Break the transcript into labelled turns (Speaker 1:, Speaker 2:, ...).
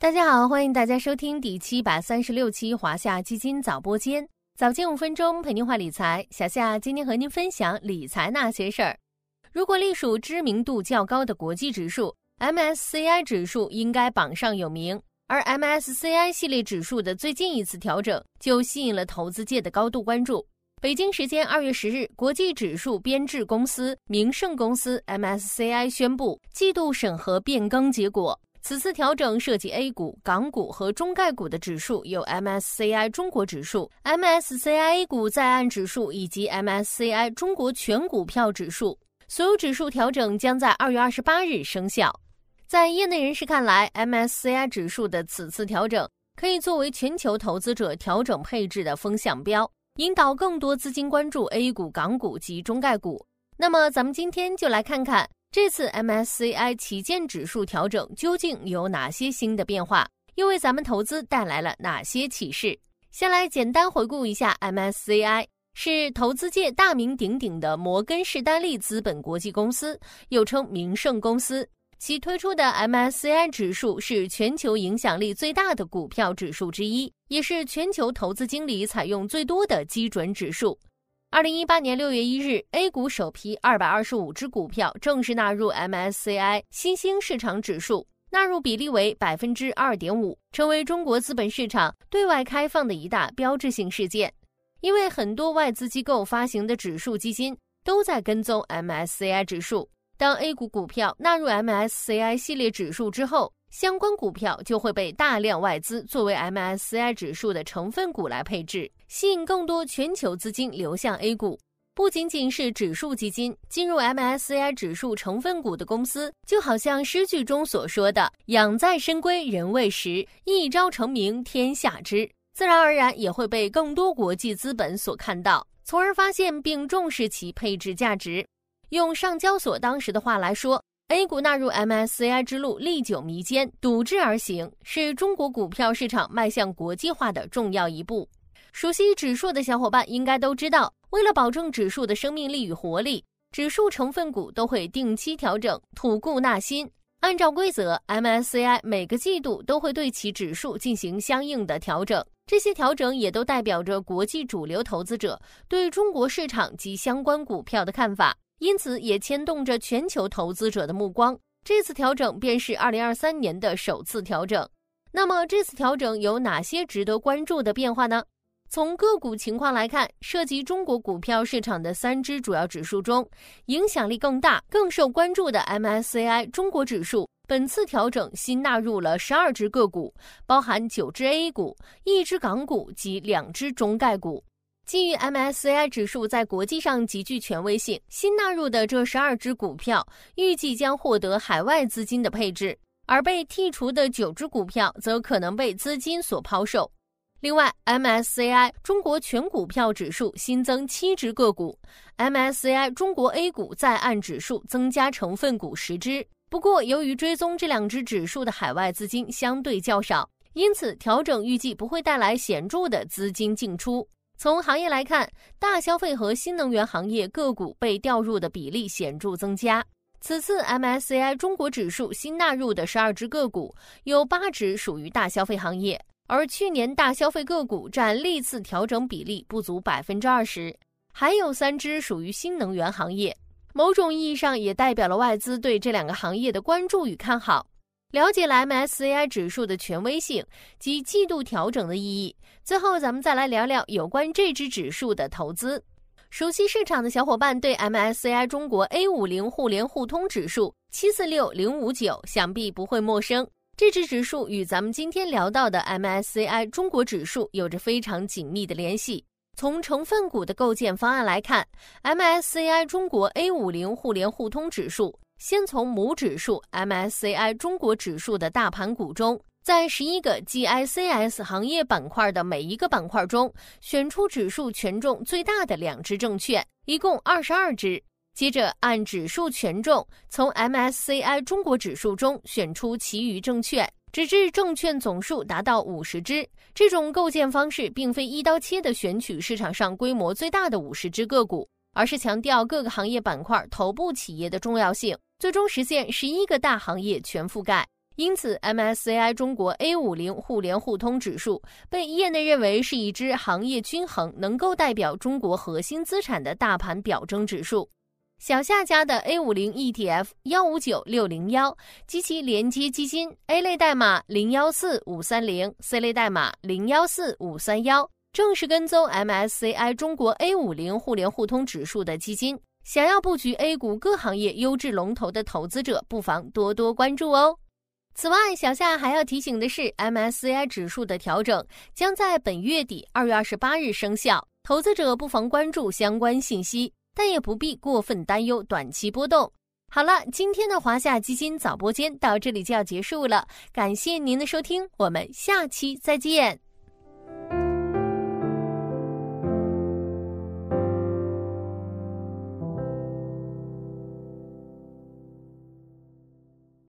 Speaker 1: 大家好，欢迎大家收听第七百三十六期华夏基金早播间，早间五分钟陪您话理财。小夏今天和您分享理财那些事儿。如果隶属知名度较高的国际指数，MSCI 指数应该榜上有名。而 MSCI 系列指数的最近一次调整，就吸引了投资界的高度关注。北京时间二月十日，国际指数编制公司明晟公司 MSCI 宣布季度审核变更结果。此次调整涉及 A 股、港股和中概股的指数，有 MSCI 中国指数、MSCI A 股在岸指数以及 MSCI 中国全股票指数。所有指数调整将在二月二十八日生效。在业内人士看来，MSCI 指数的此次调整可以作为全球投资者调整配置的风向标，引导更多资金关注 A 股、港股及中概股。那么，咱们今天就来看看。这次 MSCI 旗舰指数调整究竟有哪些新的变化，又为咱们投资带来了哪些启示？先来简单回顾一下，MSCI 是投资界大名鼎鼎的摩根士丹利资本国际公司，又称明晟公司。其推出的 MSCI 指数是全球影响力最大的股票指数之一，也是全球投资经理采用最多的基准指数。二零一八年六月一日，A 股首批二百二十五只股票正式纳入 MSCI 新兴市场指数，纳入比例为百分之二点五，成为中国资本市场对外开放的一大标志性事件。因为很多外资机构发行的指数基金都在跟踪 MSCI 指数，当 A 股股票纳入 MSCI 系列指数之后，相关股票就会被大量外资作为 MSCI 指数的成分股来配置。吸引更多全球资金流向 A 股，不仅仅是指数基金进入 MSCI 指数成分股的公司，就好像诗句中所说的“养在深闺人未识，一朝成名天下知”，自然而然也会被更多国际资本所看到，从而发现并重视其配置价值。用上交所当时的话来说，A 股纳入 MSCI 之路历久弥坚，笃志而行，是中国股票市场迈向国际化的重要一步。熟悉指数的小伙伴应该都知道，为了保证指数的生命力与活力，指数成分股都会定期调整，吐故纳新。按照规则，MSCI 每个季度都会对其指数进行相应的调整。这些调整也都代表着国际主流投资者对中国市场及相关股票的看法，因此也牵动着全球投资者的目光。这次调整便是2023年的首次调整。那么，这次调整有哪些值得关注的变化呢？从个股情况来看，涉及中国股票市场的三只主要指数中，影响力更大、更受关注的 MSCI 中国指数，本次调整新纳入了十二只个股，包含九只 A 股、一只港股及两只中概股。基于 MSCI 指数在国际上极具权威性，新纳入的这十二只股票预计将获得海外资金的配置，而被剔除的九只股票则可能被资金所抛售。另外，MSCI 中国全股票指数新增七只个股，MSCI 中国 A 股在岸指数增加成分股十只。不过，由于追踪这两只指数的海外资金相对较少，因此调整预计不会带来显著的资金进出。从行业来看，大消费和新能源行业个股被调入的比例显著增加。此次 MSCI 中国指数新纳入的十二只个股，有八只属于大消费行业。而去年大消费个股占历次调整比例不足百分之二十，还有三只属于新能源行业，某种意义上也代表了外资对这两个行业的关注与看好。了解了 MSCI 指数的权威性及季度调整的意义，最后咱们再来聊聊有关这只指数的投资。熟悉市场的小伙伴对 MSCI 中国 A 五零互联互通指数七四六零五九想必不会陌生。这只指数与咱们今天聊到的 MSCI 中国指数有着非常紧密的联系。从成分股的构建方案来看，MSCI 中国 A 五零互联互通指数先从母指数 MSCI 中国指数的大盘股中，在十一个 GICS 行业板块的每一个板块中，选出指数权重最大的两只证券，一共二十二只。接着按指数权重，从 MSCI 中国指数中选出其余证券，直至证券总数达到五十只。这种构建方式并非一刀切的选取市场上规模最大的五十只个股，而是强调各个行业板块头部企业的重要性，最终实现十一个大行业全覆盖。因此，MSCI 中国 A 五零互联互通指数被业内认为是一只行业均衡、能够代表中国核心资产的大盘表征指数。小夏家的 A 五零 ETF 幺五九六零幺及其连接基金 A 类代码零幺四五三零，C 类代码零幺四五三幺，正是跟踪 MSCI 中国 A 五零互联互通指数的基金。想要布局 A 股各行业优质龙头的投资者，不妨多多关注哦。此外，小夏还要提醒的是，MSCI 指数的调整将在本月底二月二十八日生效，投资者不妨关注相关信息。但也不必过分担忧短期波动。好了，今天的华夏基金早播间到这里就要结束了，感谢您的收听，我们下期再见。